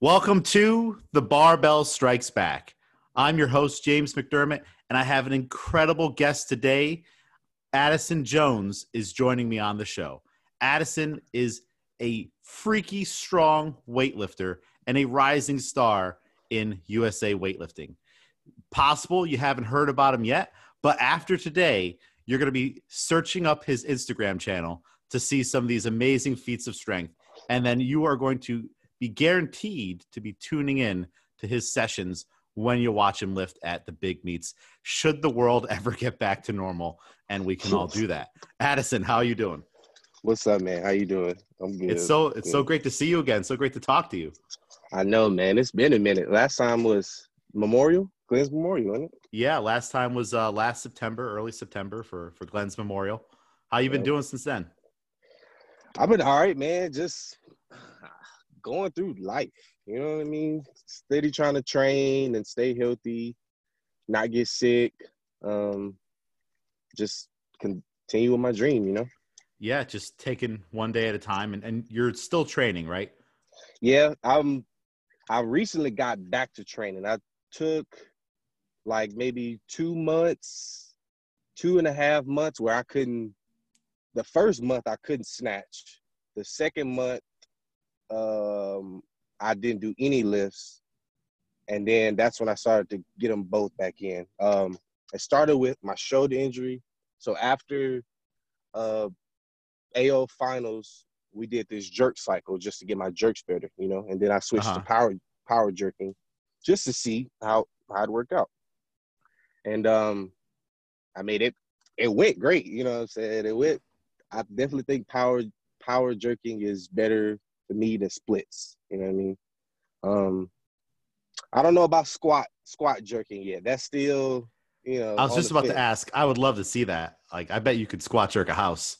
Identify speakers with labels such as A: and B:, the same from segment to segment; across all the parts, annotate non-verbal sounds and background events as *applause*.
A: Welcome to The Barbell Strikes Back. I'm your host, James McDermott, and I have an incredible guest today. Addison Jones is joining me on the show. Addison is a freaky strong weightlifter and a rising star in USA weightlifting. Possible you haven't heard about him yet, but after today, you're going to be searching up his Instagram channel to see some of these amazing feats of strength. And then you are going to be guaranteed to be tuning in to his sessions when you watch him lift at the big meets. Should the world *laughs* ever get back to normal and we can all do that. Addison how are you doing?
B: What's up man? How you doing?
A: I'm good. It's so it's so great to see you again. So great to talk to you.
B: I know man. It's been a minute. Last time was memorial? Glenn's memorial wasn't it?
A: Yeah last time was uh last september early september for for glenn's memorial. How you been doing since then?
B: I've been all right man. Just going through life. You know what I mean? Steady trying to train and stay healthy, not get sick. Um, just continue with my dream. You know?
A: Yeah, just taking one day at a time, and and you're still training, right?
B: Yeah, I'm. I recently got back to training. I took like maybe two months, two and a half months where I couldn't. The first month I couldn't snatch. The second month um, I didn't do any lifts, and then that's when I started to get them both back in. Um, it started with my shoulder injury. So after uh, AO finals, we did this jerk cycle just to get my jerks better, you know, and then I switched uh-huh. to power power jerking just to see how how it worked out. And um, I made it. It went great, you know. what I'm saying it went. I definitely think power power jerking is better for me than splits. You know what I mean? Um, I don't know about squat squat jerking yet. That's still, you know.
A: I was just about to ask. I would love to see that. Like, I bet you could squat jerk a house.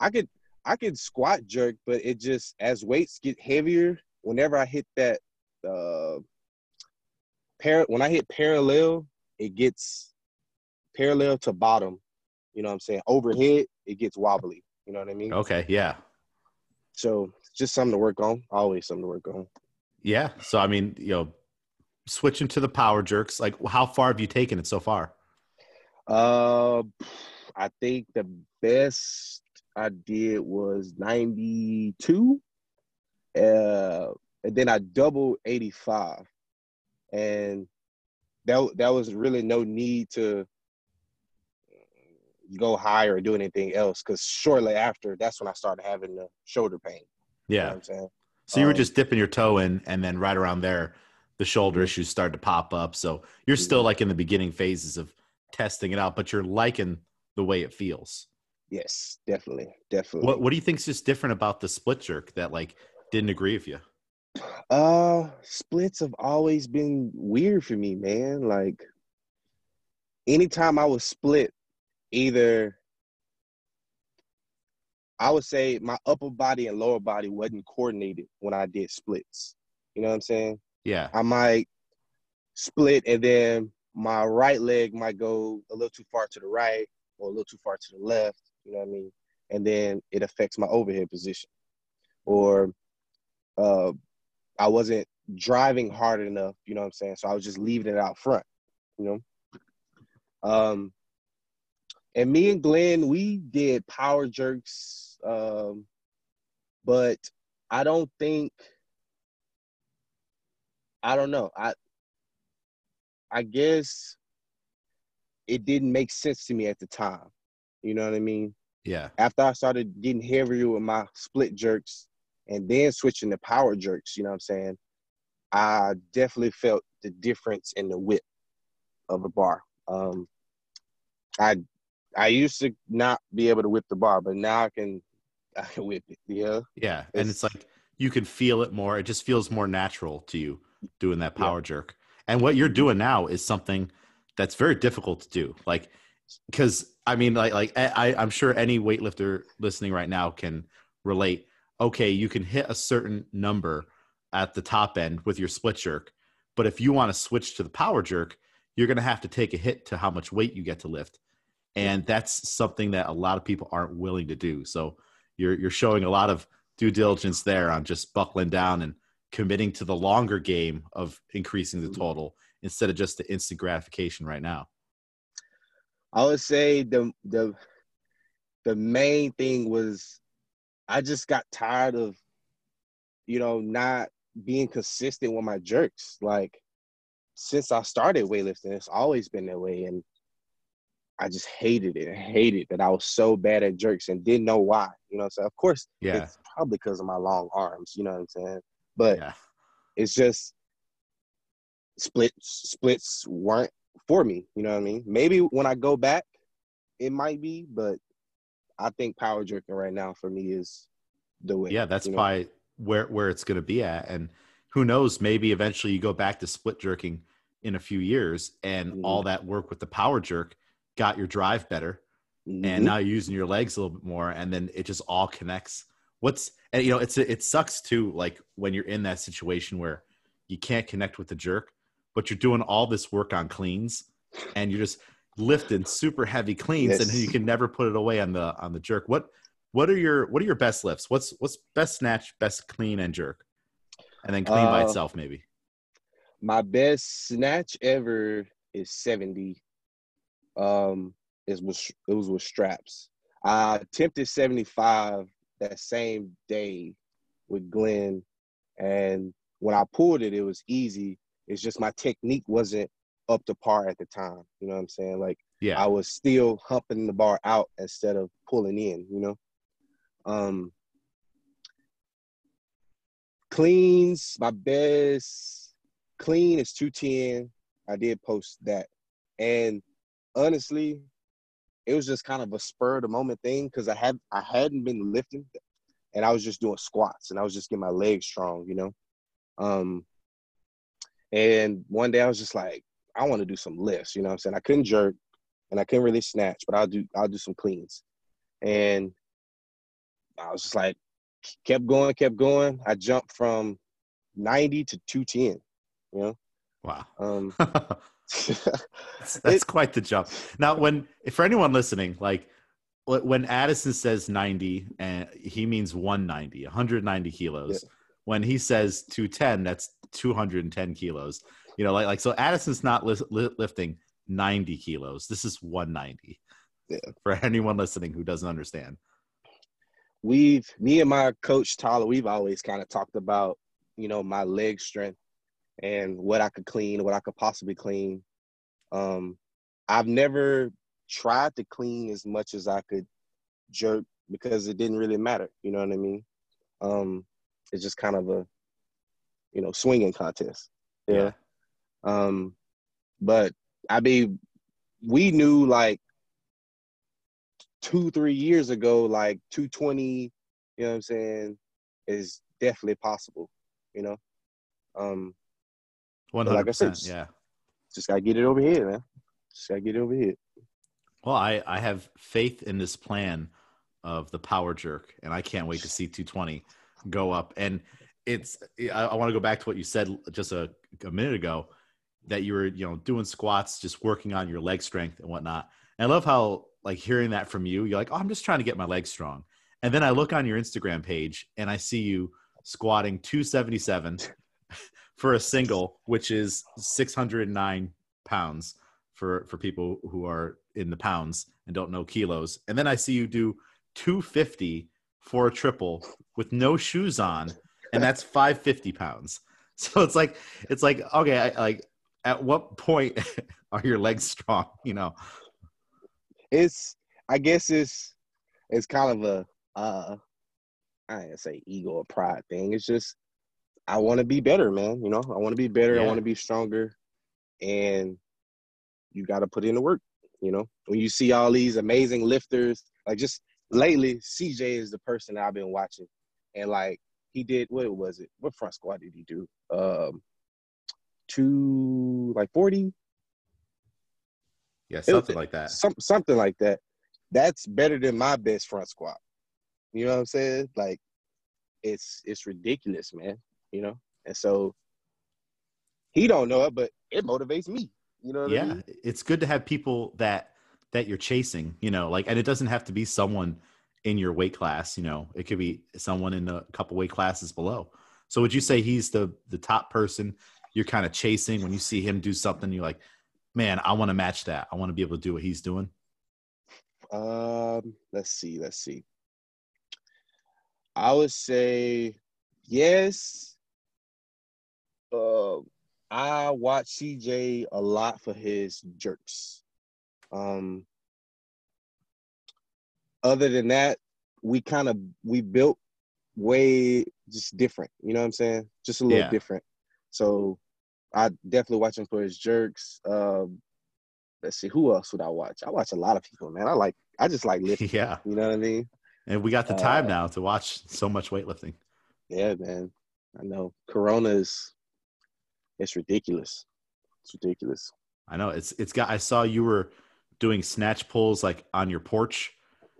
B: I could, I could squat jerk, but it just as weights get heavier. Whenever I hit that, uh, par- when I hit parallel, it gets parallel to bottom. You know what I'm saying? Overhead, it gets wobbly. You know what I mean?
A: Okay, yeah.
B: So just something to work on. Always something to work on.
A: Yeah. So I mean, you know, switching to the power jerks, like how far have you taken it so far?
B: Uh, I think the best I did was 92. Uh, and then I doubled 85. And that that was really no need to go higher or do anything else because shortly after that's when I started having the shoulder pain.
A: Yeah. You know? So you were um, just dipping your toe in and then right around there the shoulder issues started to pop up. So you're still mm-hmm. like in the beginning phases of testing it out, but you're liking the way it feels.
B: Yes, definitely. Definitely.
A: What what do you think's just different about the split jerk that like didn't agree with you?
B: Uh splits have always been weird for me, man. Like anytime I was split, either I would say my upper body and lower body wasn't coordinated when I did splits. You know what I'm saying?
A: Yeah.
B: I might split and then my right leg might go a little too far to the right or a little too far to the left. You know what I mean? And then it affects my overhead position. Or uh, I wasn't driving hard enough, you know what I'm saying? So I was just leaving it out front, you know? Um, and me and Glenn, we did power jerks, um, but I don't think I don't know. I I guess it didn't make sense to me at the time. You know what I mean?
A: Yeah.
B: After I started getting heavier with my split jerks and then switching to power jerks, you know what I'm saying? I definitely felt the difference in the width of the bar. Um, I I used to not be able to whip the bar, but now I can I can whip it. Yeah.
A: Yeah. And it's, it's like you can feel it more. It just feels more natural to you doing that power yeah. jerk. And what you're doing now is something that's very difficult to do. Like because I mean like like I, I'm sure any weightlifter listening right now can relate. Okay, you can hit a certain number at the top end with your split jerk, but if you want to switch to the power jerk, you're going to have to take a hit to how much weight you get to lift and that's something that a lot of people aren't willing to do. So you're you're showing a lot of due diligence there on just buckling down and committing to the longer game of increasing the total instead of just the instant gratification right now?
B: I would say the the the main thing was I just got tired of, you know, not being consistent with my jerks. Like since I started weightlifting, it's always been that way. And I just hated it. I hated that I was so bad at jerks and didn't know why. You know so Of course,
A: Yeah.
B: it's probably because of my long arms, you know what I'm saying? But
A: Yeah.
B: it's just splits splits weren't for me, you know what I mean? Maybe when I go back, it might be, but I think power jerking right now for me is the way.
A: Yeah, that's
B: you know?
A: probably where where it's going to be at, and who knows? Maybe eventually you go back to split jerking in a few years, and
B: Mhm.
A: all that work with the power jerk got your drive better, and
B: Mhm.
A: now you're using your legs a little bit more, and then it just all connects. What's and you know it's it sucks too, like when you're in that situation where you can't connect with the jerk, but you're doing all this work on cleans, and you're just lifting super heavy cleans, and you can never put it away on the on the jerk. What what are your what are your best lifts? What's what's best snatch, best clean, and jerk, and then clean by
B: Uh,
A: itself maybe.
B: My best snatch ever is 70. Um, it was it was with straps. I attempted 75 that same day with Glenn, and when I pulled it, it was easy. It's just my technique wasn't up to par at the time. You know what I'm saying? Like
A: Yeah,
B: I was still humping the bar out instead of pulling in, you know. Um cleans, my best clean is 210. I did post that. And honestly, it was just kind of a spur of the moment thing because I had I hadn't been lifting and I was just doing squats and I was just getting my legs strong, you know. Um and one day I was just like, I want to do some lifts, you know what I'm saying? I couldn't jerk and I couldn't really snatch, but I'll do I'll do some cleans. And I was just like kept going, kept going. I jumped from 90 to 210, you know.
A: wow.
B: Um *laughs*
A: That's, *laughs* that's quite the jump. Now, when for anyone listening, like when Addison says 90, and he means 190, 190 kilos. When he says 210, that's 210 kilos. You know, like like so. Addison's not li- li- lifting 90 kilos. This is 190.
B: Yeah.
A: For anyone listening who doesn't understand.
B: we've me and my coach Tyler, we've always kind of talked about, you know, my leg strength and what I could clean, what I could possibly clean. Um, I've never tried to clean as much as I could jerk because it didn't really matter. You know what I mean? Um, it's just kind of a, you know, swinging contest. Yeah. Um, but I mean, we knew like two, three years ago, like 220, you know what I'm saying, is definitely possible, you know. Um,
A: 100%.
B: like I said,
A: yeah.
B: just gotta get it over here, man. Just gotta get it over here.
A: Well, I, I have faith in this plan of the power jerk, and I can't wait to see 220 go up. And it's I, I want to go back to what you said just a, a minute ago that you were you know doing squats, just working on your leg strength and whatnot. And I love how like hearing that from you. You're like, oh, I'm just trying to get my legs strong. And then I look on your Instagram page and I see you squatting 277 for a single, which is 609 pounds for for people who are in the pounds and don't know kilos. And then I see you do 250 for a triple with no shoes on, and that's 550 pounds. *laughs* So it's like it's like okay, I, like at what point *laughs* are your legs strong? You know?
B: It's I guess it's it's kind of a uh I gonna say ego or pride thing. It's just I wanna be better, man. You know, I wanna be better, I wanna be stronger. And you gotta put in the work, you know. When you see all these amazing lifters, like just lately, CJ is the person that I've been watching. And like he did what was it? What front squat did he do? Um two like 40
A: Yeah,
B: was-
A: something like that.
B: some something like that. That's better than my best front squat. You know what I'm saying? Like it's it's ridiculous, man. You know? And so he don't know it, but it motivates me. You know what I
A: yeah
B: mean?
A: it's good to have people that that you're chasing you know like and it doesn't have to be someone in your weight class you know it could be someone in a couple weight classes below So would you say he's the the top person you're kind of chasing when you see him do something? You're like, man, I want to match that. I want to be able to do what he's doing.
B: Um, let's see, let's see. I would say yes. Uh, I watch CJ a lot for his jerks. Um, other than that, we kind of we built way just different. You know what I'm saying? Just a little
A: Yeah.
B: different. So I definitely watch him for his jerks. Um, let's see, who else would I watch? I watch a lot of people, man. I like I just like *laughs* lifting.
A: yeah.
B: You know what I mean?
A: And we got the time
B: Uh,
A: now to watch so much weightlifting.
B: Yeah, man. I know. Corona is it's ridiculous. It's ridiculous.
A: I know it's it's got I saw you were doing snatch pulls like on your porch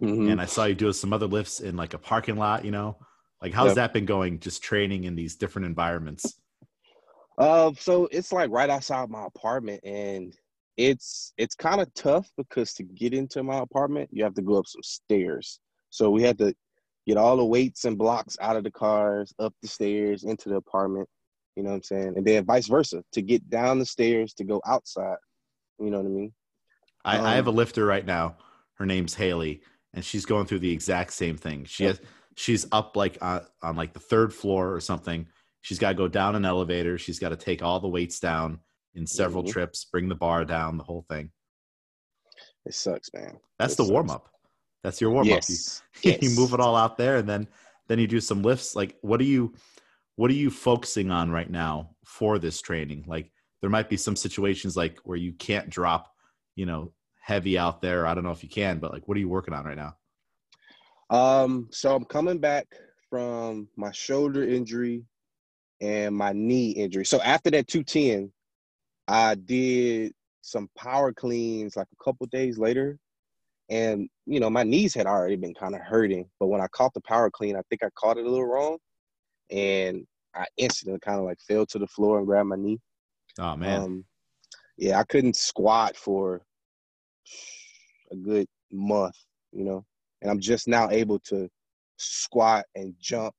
B: Mhm.
A: and I saw you doing some other lifts in like a parking lot, you know. Like how's
B: Yep.
A: that been going just training in these different environments?
B: Uh, so it's like right outside my apartment, and it's it's kind of tough because to get into my apartment, you have to go up some stairs. So we had to get all the weights and blocks out of the cars, up the stairs into the apartment. You know what I'm saying? And then vice versa to get down the stairs to go outside. You know what I mean?
A: I, I have a
B: Um,
A: lifter right now. Her name's Haley, and she's going through the exact same thing. She has she's up like on, on like the third floor or something. She's got to go down an elevator. She's got to take all the weights down in several
B: Mhm.
A: trips, bring the bar down, the whole thing.
B: It sucks, man.
A: That's
B: It
A: the warm up. That's your warm up.
B: Yes.
A: You,
B: yes. *laughs*
A: you move it all out there, and then then you do some lifts. Like, what do you what are you focusing on right now for this training? Like, there might be some situations like where you can't drop, you know, heavy out there. I don't know if you can, but like, what are you working on right now?
B: Um, so I'm coming back from my shoulder injury and my knee injury. So after that 210, I did some power cleans like a couple days later. And you know, my knees had already been kind of hurting. But when I caught the power clean, I think I caught it a little wrong. And I instantly kind of like fell to the floor and grabbed my knee.
A: Oh man,
B: Um, yeah, I couldn't squat for a good month, you know, and I'm just now able to squat and jump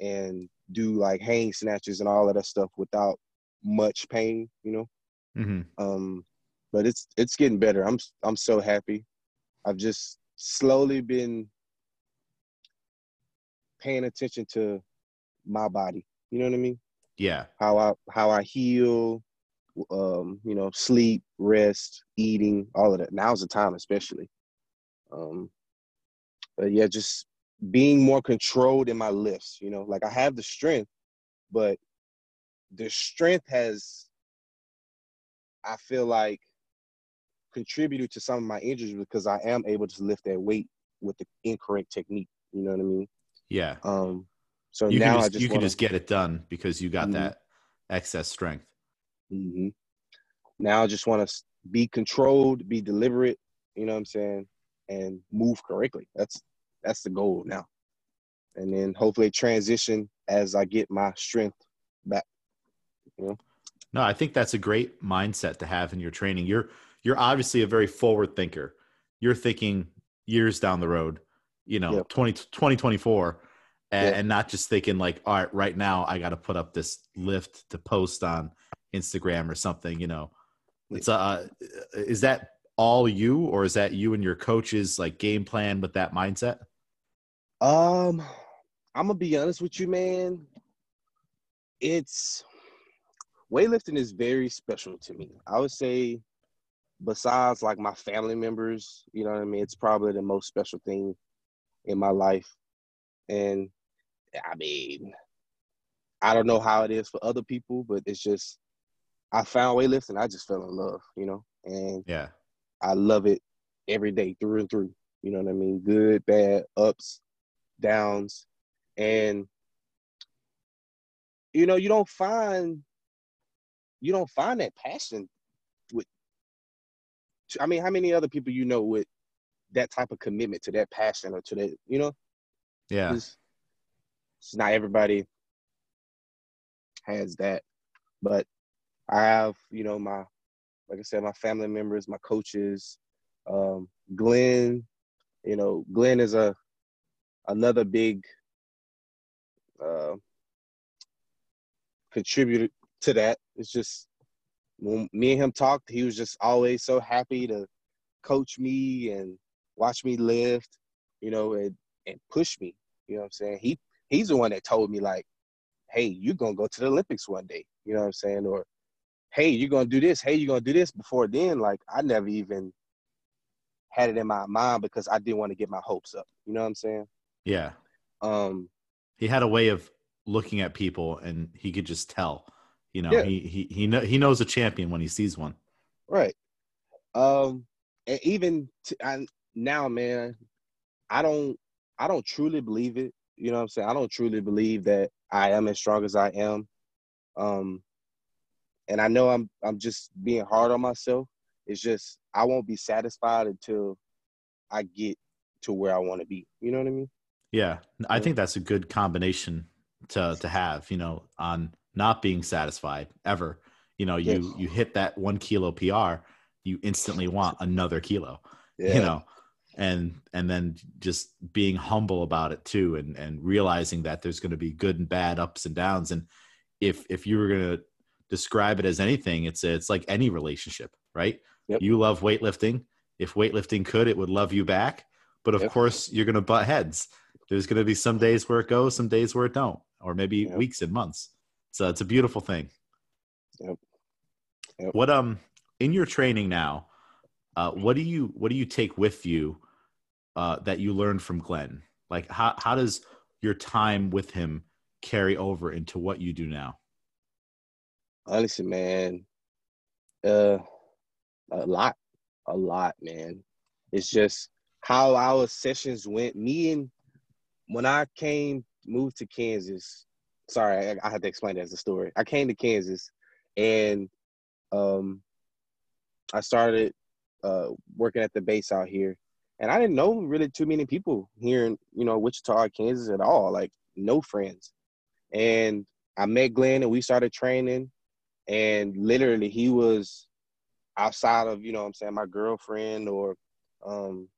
B: and do like hang snatches and all of that stuff without much pain, you know.
A: hmm
B: Um, but it's it's getting better. I'm I'm so happy. I've just slowly been paying attention to my body. You know what I mean?
A: yeah,
B: how I how I heal, um, you know, sleep, rest, eating, all of that. Now's the time, especially. Um, but yeah, just being more controlled in my lifts. You know, like I have the strength, but the strength has, I feel like, contributed to some of my injuries because I am able to lift that weight with the incorrect technique. You know what I mean?
A: yeah.
B: Um, so
A: You
B: now
A: can
B: I
A: just,
B: just
A: you can just get it done because you got
B: Mhm.
A: that excess strength.
B: hmm Now I just want to be controlled, be deliberate. You know what I'm saying, and move correctly. That's that's the goal now. And then hopefully transition as I get my strength back.
A: No, I think that's a great mindset to have in your training. You're you're obviously a very forward thinker. You're thinking years down the road, you know,
B: Yep.
A: 20, 2024, and,
B: Yep.
A: and not just thinking like, all right, right now I got to put up this lift to post on Instagram or something, you know. It's uh is that all you or is that you and your coaches like game plan with that mindset?
B: Um, I'm gonna be honest with you, man. It's weightlifting is very special to me. I would say, besides like my family members, you know what I mean. It's probably the most special thing in my life, and I mean, I don't know how it is for other people, but it's just I found weightlifting. I just fell in love, you know, and
A: Yeah.
B: I love it every day through and through. You know what I mean? Good, bad, ups, downs. And you know, you don't find you don't find that passion with I mean, how many other people you know with that type of commitment to that passion or to that, you know?
A: Yeah.
B: It's, not everybody has that. But I have, you know, my like I said, my family members, my coaches, um, Glenn, you know, Glenn is a another big uh contributed to that. It's just when me and him talked, he was just always so happy to coach me and watch me lift, you know, and, and push me. You know what I'm saying? He he's the one that told me like, hey, you're gonna go to the Olympics one day. You know what I'm saying? Or hey, you're gonna do this, hey, you're gonna do this. Before then, like I never even had it in my mind because I didn't want to get my hopes up. You know what I'm saying?
A: Yeah.
B: Um
A: He had a way of looking at people and he could just tell. You know,
B: Yeah.
A: he he he, know, he knows a champion when he sees one.
B: Right. Um, and even t- I, now, man, I don't, I don't truly believe it. You know what I'm saying? I don't truly believe that I am as strong as I am. Um, and I know I'm, I'm just being hard on myself. It's just I won't be satisfied until I get to where I want to be. You know what I mean?
A: Yeah, I think that's a good combination to to have. You know, on not being satisfied ever. You know, you
B: Yes.
A: you hit that one kilo PR, you instantly want another kilo.
B: Yeah.
A: You know, and and then just being humble about it too, and and realizing that there's going to be good and bad ups and downs. And if if you were going to describe it as anything, it's it's like any relationship, right?
B: Yep.
A: You love weightlifting. If weightlifting could, it would love you back. But of
B: Yep.
A: course, you're going to butt heads there's going to be some days where it goes, some days where it don't, or maybe
B: Yep.
A: weeks and months. So it's a beautiful thing.
B: Yep. Yep.
A: What um in your training now, uh, what do you what do you take with you uh, that you learned from Glenn? Like how how does your time with him carry over into what you do now?
B: honestly, man, uh, a lot, a lot, man. It's just how our sessions went. Me and when I came, moved to Kansas. Sorry, I, I had to explain that as a story. I came to Kansas, and um, I started uh, working at the base out here, and I didn't know really too many people here in you know Wichita, Kansas at all. Like no friends, and I met Glenn, and we started training. And literally he was outside of you know i'm saying my girlfriend or um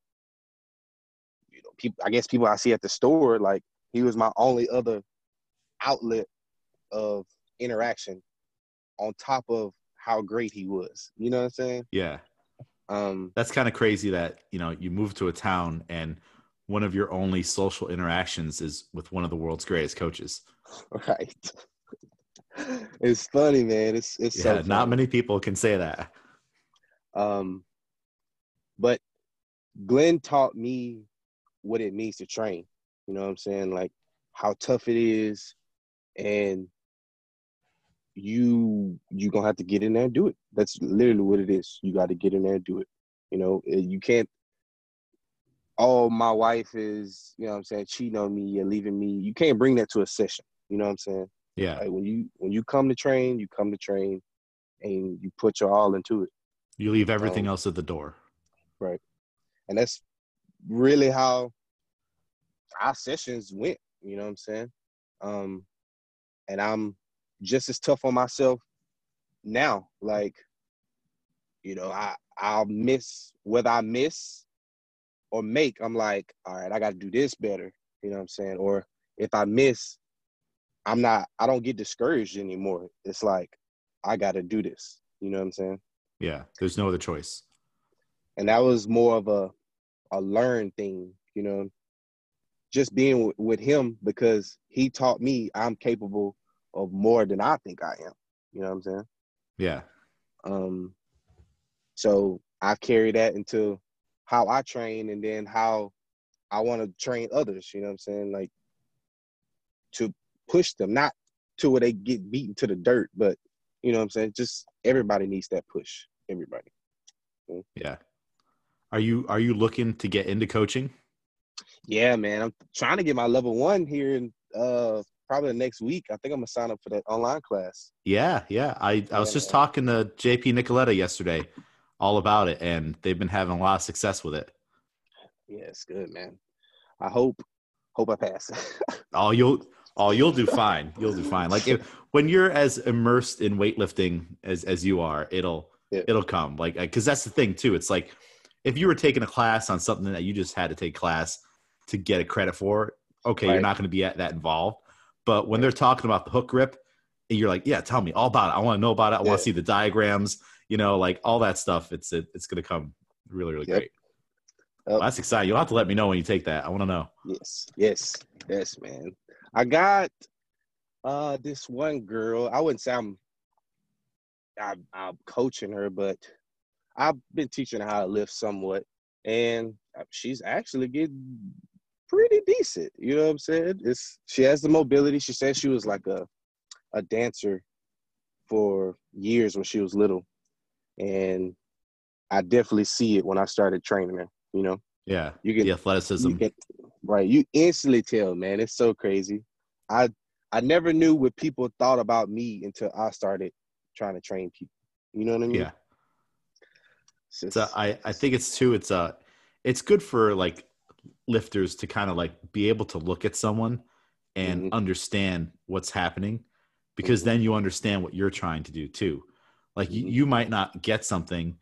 B: you know people i guess people i see at the store like he was my only other outlet of interaction on top of how great he was. You know what i'm saying?
A: Yeah,
B: um
A: that's kind of crazy that you know you move to a town and one of your only social interactions is with one of the world's greatest coaches.
B: right it's funny man it's it's so
A: Yeah, not many people can say that.
B: Um, but Glenn taught me what it means to train. You know what I'm saying? Like how tough it is, and you you gonna have to get in there and do it. That's literally what it is. You got to get in there and do it. You know, you can't. Oh, my wife is, you know what I'm saying, cheating on me and leaving me. You can't bring that to a session. You know what I'm saying?
A: Yeah,
B: Like when you when you come to train, you come to train, and you put your all into it.
A: you leave everything
B: Um,
A: else at the door.
B: Right, and that's really how our sessions went you know what i'm saying um and i'm just as tough on myself now. Like you know i i'll miss whether i miss or make. I'm like all right i got to do this better. You know what i'm saying? Or if i miss i'm not i don't get discouraged anymore. It's like i got to do this. You know what i'm saying?
A: Yeah, there's no other choice.
B: and that was more of a a learn thing, you know. Just being with, with him because he taught me I'm capable of more than I think I am. You know what I'm saying?
A: Yeah,
B: Um, so I carry that into how I train and then how I want to train others. You know what I'm saying? Like to push them, not to where they get beaten to the dirt, but you know what I'm saying? Just everybody needs that push. Everybody.
A: yeah. Are you are you looking to get into coaching?
B: Yeah, man. I'm trying to get my level one here in uh probably the next week. I think I'm gonna sign up for that online class.
A: Yeah, yeah. I, I was just
B: uh,
A: talking to JP Nicoletta yesterday all about it, and they've been having a lot of success with it.
B: Yeah, it's good, man. I hope hope I pass. *laughs*
A: Oh, you'll oh you'll do fine. You'll do fine. Like if, when you're as immersed in weightlifting as as you are, it'll
B: Yeah.
A: it'll come. Like because that's the thing too. It's like if you were taking a class on something that you just had to take class to get a credit for, okay, you're not going to be at that involved. But when they're talking about the hook grip, and you're like, yeah, tell me all about it. I want to know about it. I want
B: Yeah.
A: to see the diagrams, you know, like all that stuff. It's it, it's going to come really really
B: Yep.
A: great. Well, that's exciting. You'll have to let me know when you take that. I want to know.
B: Yes, yes, yes, man. I got uh this one girl. I wouldn't say I'm I'm, I'm coaching her, but I've been teaching her how to lift somewhat, and uh, she's actually getting pretty decent. You know what I'm saying? It's she has the mobility. She said she was like a a dancer for years when she was little, and I definitely see it when I started training her. You know,
A: Yeah,
B: you get
A: the athleticism.
B: you can, right. You instantly tell, man. It's so crazy. I I never knew what people thought about me until I started trying to train people. You know what I mean?
A: yeah.
B: It's just-
A: So I, I think it's too it's uh it's good for like lifters to kind of like be able to look at someone and
B: Mhm.
A: understand what's happening because
B: Mhm.
A: then you understand what you're trying to do too. Like you,
B: Mhm.
A: you might not get something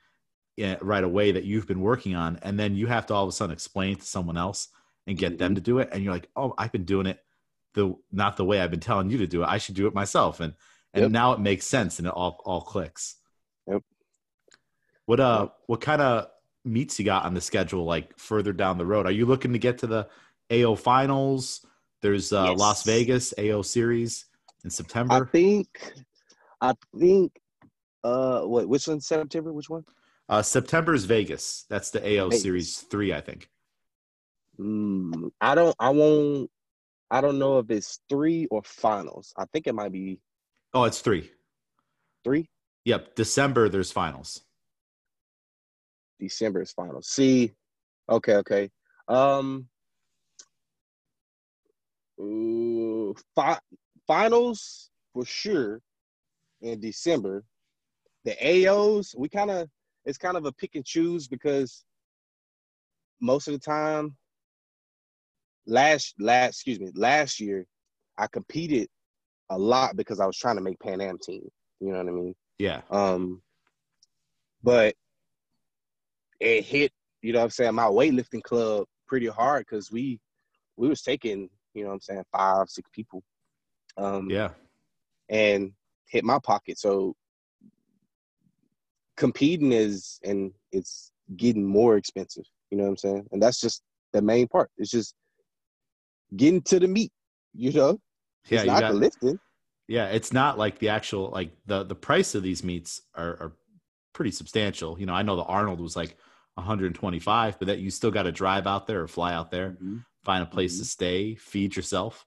A: eh, right away that you've been working on and then you have to all of a sudden explain it to someone else and get them
B: Mhm.
A: to do it and you're like, "Oh, I've been doing it the not the way I've been telling you to do it. I should do it myself." And and
B: Yep.
A: now it makes sense and it all all clicks.
B: Yep.
A: What uh what kind of meets you got on the schedule like further down the road? Are you looking to get to the AO finals? There's uh Las Vegas AO series in September.
B: I think I think uh what which one September? Which one?
A: Uh September is Vegas. That's the AO
B: Vegas.
A: series 3, I think.
B: Mm, I don't I won't I don't know if it's three or finals. I think it might be
A: Oh, it's 3.
B: three.
A: Yep, December there's finals.
B: December is finals. See, okay, okay. Um, ooh, fi- finals for sure in December. The AOs, we kind of it's kind of a pick and choose because most of the time, last last excuse me, last year I competed a lot because I was trying to make Pan Am team. You know what I mean?
A: Yeah.
B: Um, but it hit, you know what I'm saying, my weightlifting club pretty hard because we we was taking, you know what I'm saying, five, six people. Um
A: Yeah.
B: and hit my pocket. So competing is and it's getting more expensive, you know what I'm saying? And that's just the main part. It's just getting to the meet, you know?
A: Yeah,
B: it's not
A: got
B: the lifting.
A: Yeah, it's not like the actual like the the price of these meets are, are pretty substantial. You know, I know the Arnold was like 125, but that you still got to drive out there or fly out there, find a place to stay, feed yourself.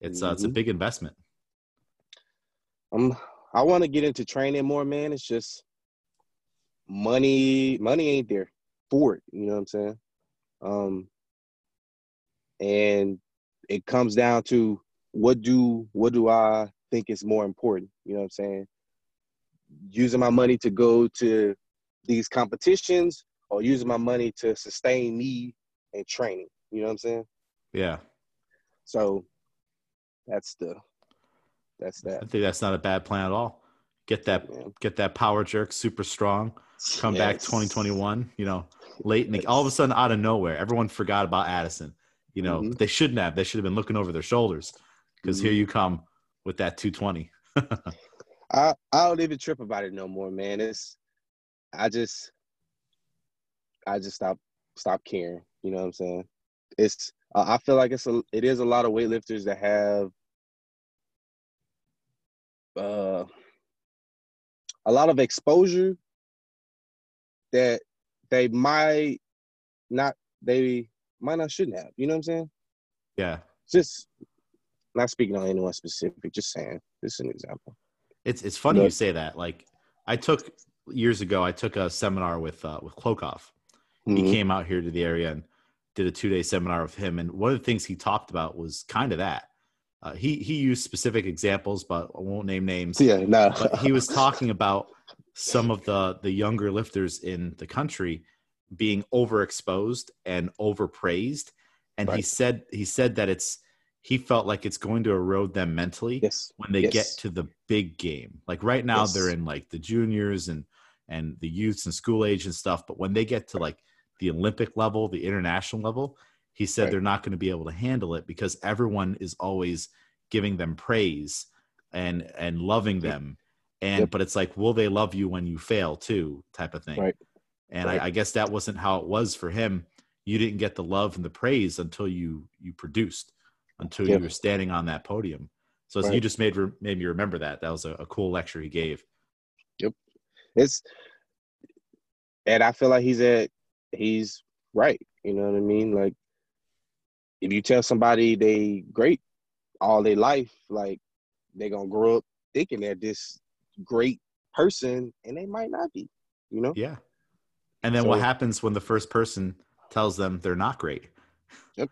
A: It's uh, it's a
B: Mhm.
A: big investment.
B: Um, I want to get into training more, man. It's just money. Money ain't there for it. You know what I'm saying? Um, and it comes down to what do what do I think is more important? You know what I'm saying? Using my money to go to these competitions, or using my money to sustain me and training. You know what I'm saying?
A: Yeah,
B: So that's the that's that.
A: I think that's not a bad plan at all. Get that
B: man.
A: get that power jerk super strong. Come back 2021. You know, late in the, all of a sudden out of nowhere, everyone forgot about Addison. You know,
B: Mhm.
A: they shouldn't have. They should have been looking over their shoulders because
B: Mhm.
A: here you come with that 220. *laughs*
B: I I don't even trip about it no more, man. It's I just I just stop stop caring. You know what I'm saying? It's uh, I feel like it's a it is a lot of weightlifters that have uh a lot of exposure that they might not they might not shouldn't have. You know what I'm saying?
A: Yeah.
B: Just not speaking on anyone specific, just saying. This is an example.
A: It's it's funny
B: But-
A: you say that. Like I took years ago, I took a seminar with uh, with Klokov. He
B: Mhm.
A: came out here to the area and did a two day seminar with him. And one of the things he talked about was kind of that. Uh, he he used specific examples, but I won't name names.
B: Yeah, no. *laughs*
A: But he was talking *laughs* about some of the the younger lifters in the country being overexposed and overpraised. And he said he said that it's he felt like it's going to erode them mentally
B: yes.
A: when they
B: Yes.
A: get to the big game. Like right now
B: Yes.
A: they're in like the juniors and and the youths and school age and stuff, but when they get to like the Olympic level, the international level, he said
B: Right.
A: they're not going to be able to handle it because everyone is always giving them praise and and loving them and
B: Yep.
A: but it's like will they love you when you fail too type of thing
B: Right.
A: and
B: Right.
A: I, I guess that wasn't how it was for him you didn't get the love and the praise until you you produced until
B: Yep.
A: you were standing on that podium so you just made made me remember that that was a, a cool lecture he gave Yep,
B: It's and I feel like he's at he's right. You know what I mean? Like if you tell somebody they great all their life, like they're gonna grow up thinking they're this great person and they might not be, you know?
A: yeah and then what happens when the first person tells them they're not great
B: Yep.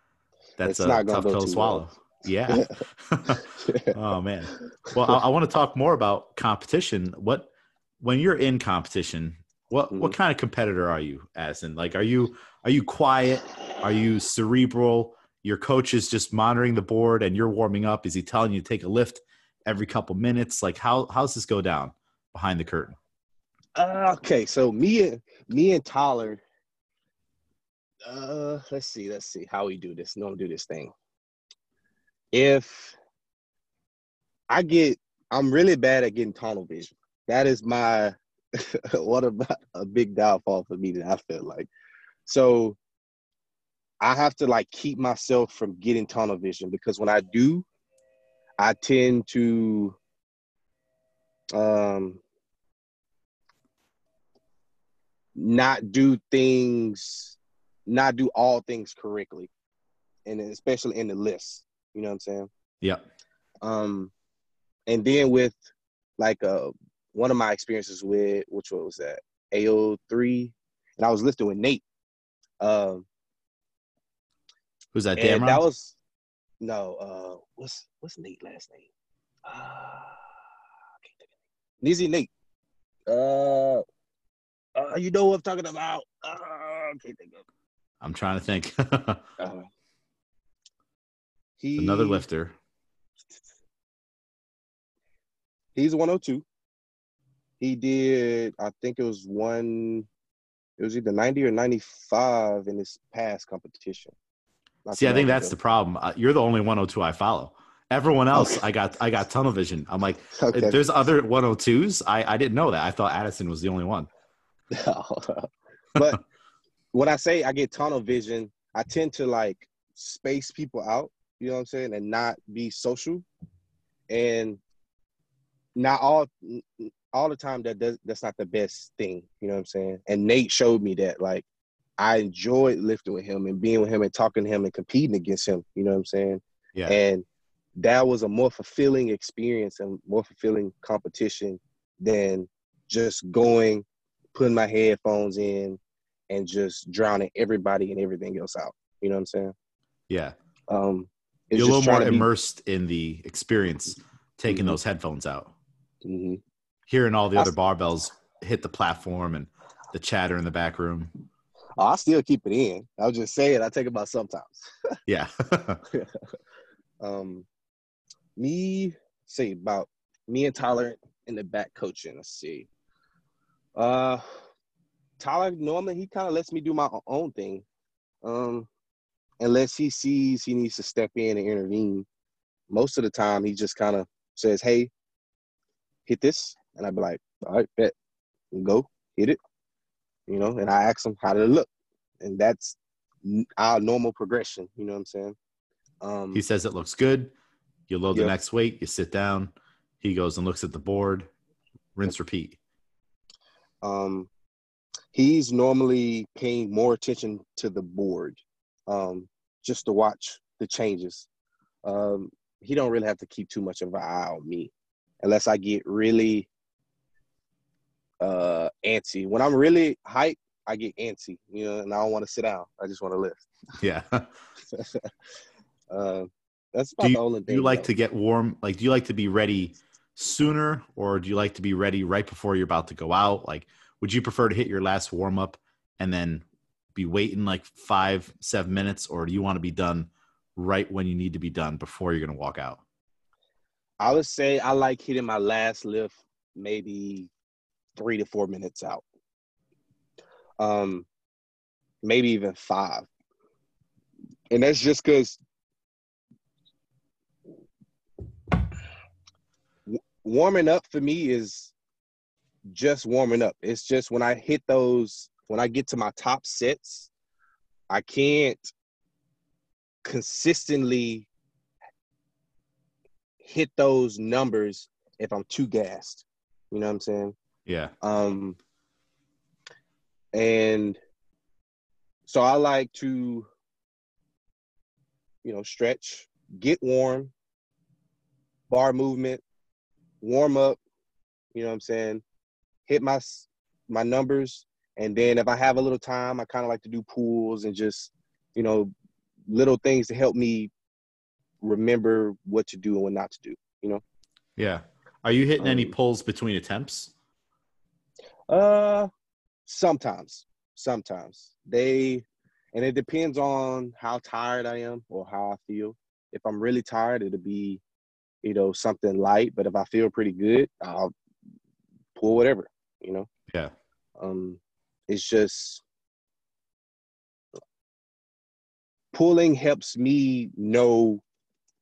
A: that's
B: It's
A: a tough pill to swallow
B: well.
A: yeah *laughs* *laughs* oh man well i, I want to talk more about competition what when you're in competition what what
B: Mhm.
A: kind of competitor are you as in like are you are you quiet are you cerebral your coach is just monitoring the board and you're warming up is he telling you to take a lift every couple minutes like how how's this go down behind the curtain
B: Uh, okay, so me and me and Tyler. Uh, let's see, let's see how we do this. No, do this thing. If I get, I'm really bad at getting tunnel vision. That is my *laughs* what about a big downfall for me that I feel like. So I have to like keep myself from getting tunnel vision because when I do, I tend to um not do things not do all things correctly. And especially in the list you know what i'm saying?
A: Yep
B: um and then with like uh one of my experiences with which one was that? AO3 and I was lifting with Nate. Um
A: who's that
B: and
A: Damron?
B: that was no uh what's what's Nate last name? Uh I can't think of it. Nizzy Nate. Uh uh you know what I'm talking about. Uh I can't think of
A: i'm trying to think. *laughs*
B: Uh he
A: another lifter.
B: He's 102. He did, I think it was one, it was either 90 or 95 in his past competition. Not
A: See, I think that's the problem. Uh, you're the only 102 I follow. Everyone else,
B: Okay.
A: I got, I got tunnel vision. I'm like, *laughs*
B: Okay.
A: there's other 102s. I, I didn't know that. I thought Addison was the only one. *laughs*
B: but when I say I get tunnel vision, I tend to like space people out, you know what I'm saying, and not be social. And not all all the time that does that's not the best thing, you know what I'm saying? And Nate showed me that like I enjoyed lifting with him and being with him and talking to him and competing against him, you know what I'm saying?
A: Yeah.
B: And that was a more fulfilling experience and more fulfilling competition than just going, putting my headphones in, and just drowning everybody and everything else out. You know what I'm saying?
A: yeah.
B: Um, it's
A: You're a little more
B: be-
A: immersed in the experience, taking
B: Mhm.
A: those headphones out,
B: Mhm.
A: Hearing all the other barbells hit the platform and the chatter in the back room.
B: Oh, I still keep it in. I'll just say it. I take it about sometimes. *laughs*
A: Yeah. *laughs*
B: Um, me say about me and Tyler in the back coaching. Let's see. Uh, Tyler normally he kind of lets me do my own thing, um, unless he sees he needs to step in and intervene. Most of the time, he just kind of says, "Hey, hit this," and I'd be like, "All right, bet, go hit it," you know. And I ask him how did it look, and that's our normal progression. You know what I'm saying? Um,
A: he says it looks good. You load the next weight, you sit down. He goes and looks at the board, rinse, repeat.
B: um, he's normally paying more attention to the board um, just to watch the changes. Um, he don't really have to keep too much of an eye on me unless I get really uh, antsy. When I'm really hyped, I get antsy, you know, and I don't want to sit down. I just want to lift.
A: Yeah. *laughs* *laughs*
B: uh, that's about
A: do you,
B: the only thing.
A: do you like
B: though.
A: to get warm like do you like to be ready sooner or do you like to be ready right before you're about to go out like would you prefer to hit your last warm up and then be waiting like five seven minutes or do you want to be done right when you need to be done before you're going to walk out
B: I would say I like hitting my last lift maybe three to four minutes out. Um, maybe even five. And that's just because warming up for me is just warming up. It's just when I hit those, when I get to my top sets, I can't consistently hit those numbers if I'm too gassed. You know what I'm saying?
A: Yeah.
B: Um, and so I like to, you know, stretch, get warm, bar movement, warm up. You know what I'm saying? Hit my my numbers, and then if I have a little time, I kind of like to do pulls and just, you know, little things to help me remember what to do and what not to do. You know?
A: Yeah. Are you hitting any
B: Um,
A: pulls between attempts?
B: Uh, sometimes, sometimes they, and it depends on how tired I am or how I feel. If I'm really tired, it'll be, you know, something light. But if I feel pretty good, I'll pull whatever. You know,
A: Yeah.
B: um, it's just pulling helps me know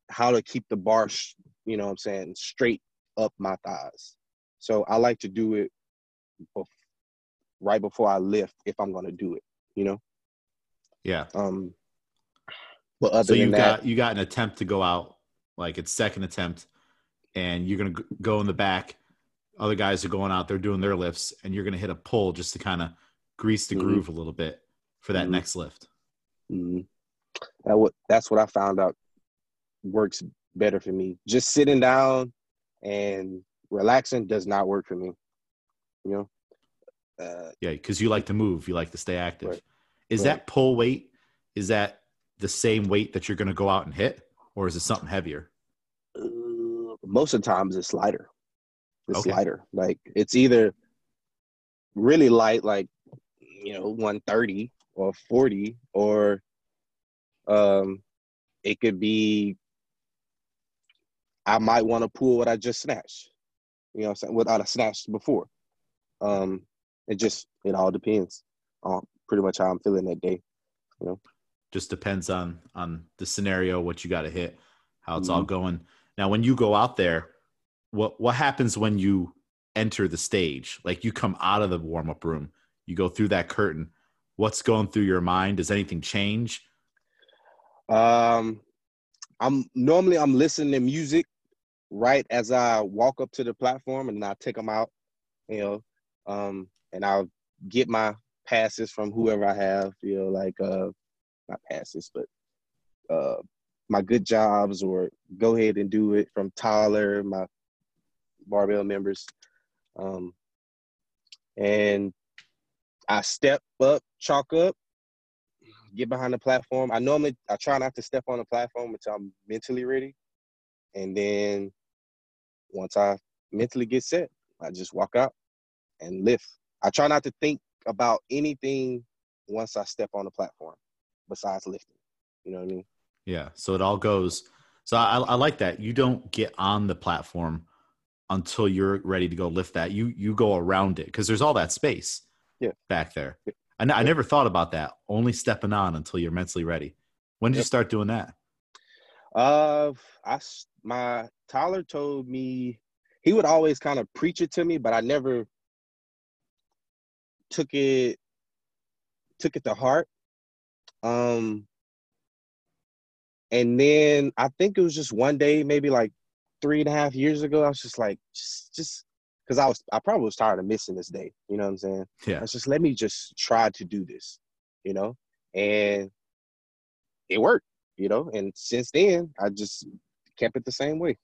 B: how to keep the bar, sh- you know, what I'm saying straight up my thighs. So I like to do it right before I lift if I'm gonna do it, you know.
A: Yeah.
B: Um, but other
A: So
B: than
A: you
B: that,
A: got you got an attempt to go out, like it's second attempt, and you're gonna go in the back. Other guys are going out, they're doing their lifts, and you're gonna hit a pull just to kind of grease the
B: Mhm.
A: groove a little bit for that
B: Mhm.
A: next lift.
B: mm, that what that's what I found out works better for me. Just sitting down and relaxing does not work for me. You know. Uh,
A: Yeah, because you like to move, you like to stay active.
B: Right.
A: Is
B: Right.
A: that pull weight? Is that the same weight that you're gonna go out and hit, or is it something heavier?
B: uh, most of the times it's lighter. It's
A: Okay.
B: lighter. Like it's either really light, like you know, 130 or 40, or um it could be I might want to pull what I just snatched. You know what I'm saying? What I snatched before. Um it just it all depends on pretty much how I'm feeling that day.
A: You know, Just depends on on the scenario, what you got to hit, how it's all
B: Mm-hmm.
A: going. Now, when you go out there, what what happens when you enter the stage? Like you come out of the warm up room, you go through that curtain. What's going through your mind? Does anything change?
B: Um, I'm normally I'm listening to music right as I walk up to the platform, and I take them out, you know, um, and I'll get my passes from whoever I have, you know, like uh, not passes, but uh, my good jobs, or go ahead and do it from Tyler, my barbell members, um, and I step up, chalk up, get behind the platform. I normally I try not to step on the platform until I'm mentally ready, and then once I mentally get set, I just walk out and lift. I try not to think about anything once I step on the platform, besides lifting. You know what I mean?
A: Yeah. So it all goes. So I, I like that. You don't get on the platform until you're ready to go lift that. You you go around it because there's all that space.
B: Yeah.
A: Back there. I, n- I never thought about that. Only stepping on until you're mentally ready. When did you start doing that?
B: Uh, I my Tyler told me he would always kind of preach it to me, but I never took it took it to heart. Um, and then I think it was just one day, maybe like three and a half years ago. I was just like, just just because I was I probably was tired of missing this day. You know what I'm saying?
A: Yeah.
B: I was just let me just try to do this, you know, and it worked, you know. And since then, I just kept it the same way.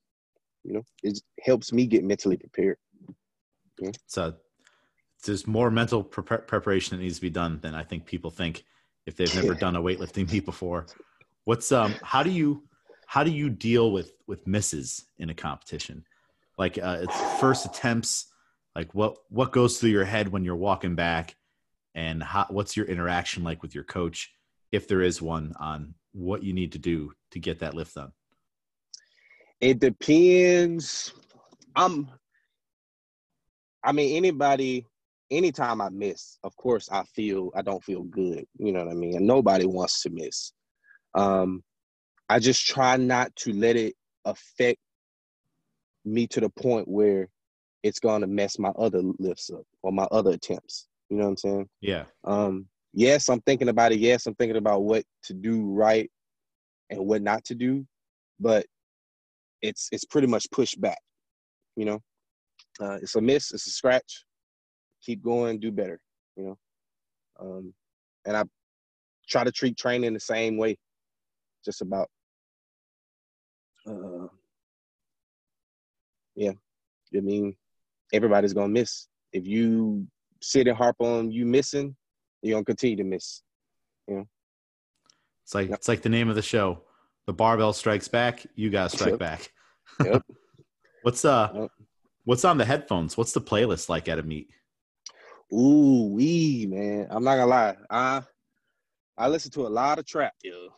B: You know, it helps me get mentally prepared. Yeah.
A: So there's more mental pre- preparation that needs to be done than I think people think if they've never done a weightlifting meet before. What's um how do you how do you deal with with misses in a competition? Like uh, it's first attempts. Like what what goes through your head when you're walking back, and how, what's your interaction like with your coach, if there is one, on what you need to do to get that lift done?
B: It depends. I'm. I mean, anybody, anytime I miss, of course, I feel I don't feel good. You know what I mean? And nobody wants to miss. Um, I just try not to let it affect me to the point where it's gonna mess my other lifts up or my other attempts. You know what I'm saying?
A: Yeah.
B: Um, yes, I'm thinking about it. Yes, I'm thinking about what to do right and what not to do, but it's it's pretty much pushed back. You know, uh, it's a miss, it's a scratch. Keep going, do better. You know, um, and I try to treat training the same way, just about. Uh, yeah, I mean, everybody's gonna miss. If you sit and harp on you missing, you're gonna continue to miss. You know.
A: It's like it's like the name of the show. The barbell strikes back. You gotta strike
B: Yep.
A: back.
B: Yep. *laughs*
A: What's uh
B: Yep.
A: what's on the headphones? What's the playlist like at a meet?
B: Ooh, wee, man. I'm not gonna lie. I I listen to a lot of trap, yo.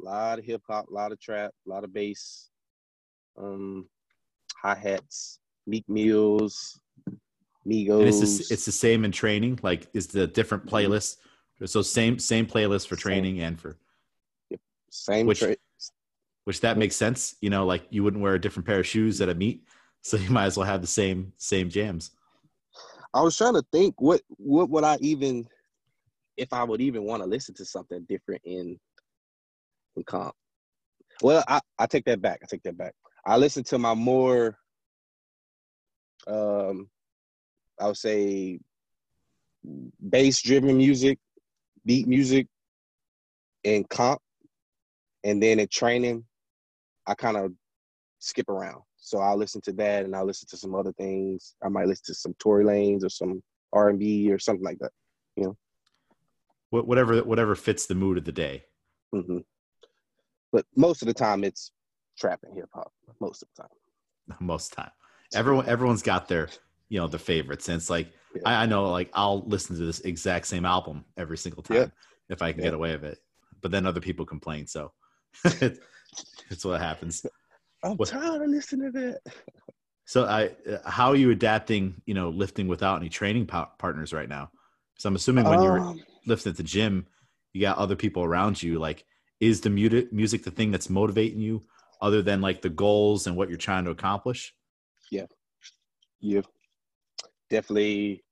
B: A lot of hip hop, a lot of trap, a lot of bass, um, hi hats, Meek Mills, Migos.
A: And it's the, it's the same in training. Like is the different playlist? So same same playlist for
B: Mm-hmm. Same.
A: training and for
B: same
A: which-
B: tra-
A: which that makes sense. You know, like you wouldn't wear a different pair of shoes at a meet, *laughs* so you might as well have the same same jams.
B: I was trying to think what what would I even if I would even want to listen to something different in in comp. Well, I, I take that back. I take that back. I listen to my more um I would say bass driven music, beat music in comp. And then in training, I kind of skip around. So I'll listen to that and I'll listen to some other things. I might listen to some Tory Lanez or some R and B or something like that.
A: Wh- Whatever whatever fits the mood of the day.
B: hmm But most of the time, it's trap and hip hop. Most of the time. *laughs*
A: Most time, everyone everyone's got their you know the favorites, and it's like
B: Yeah.
A: I, I know like I'll listen to this exact same album every single time
B: Yeah.
A: if I can
B: Yeah.
A: get away with it. But then other people complain, so *laughs* it's what happens. *laughs*
B: I'm
A: What-
B: tired of listening to that.
A: So, I, uh, how are you adapting? You know, lifting without any training pa- partners right now? Because I'm assuming when you're
B: Um,
A: lifting at the gym, you got other people around you. Like, is the music music the thing that's motivating you, other than like the goals and what you're trying to accomplish?
B: Yeah, yeah, definitely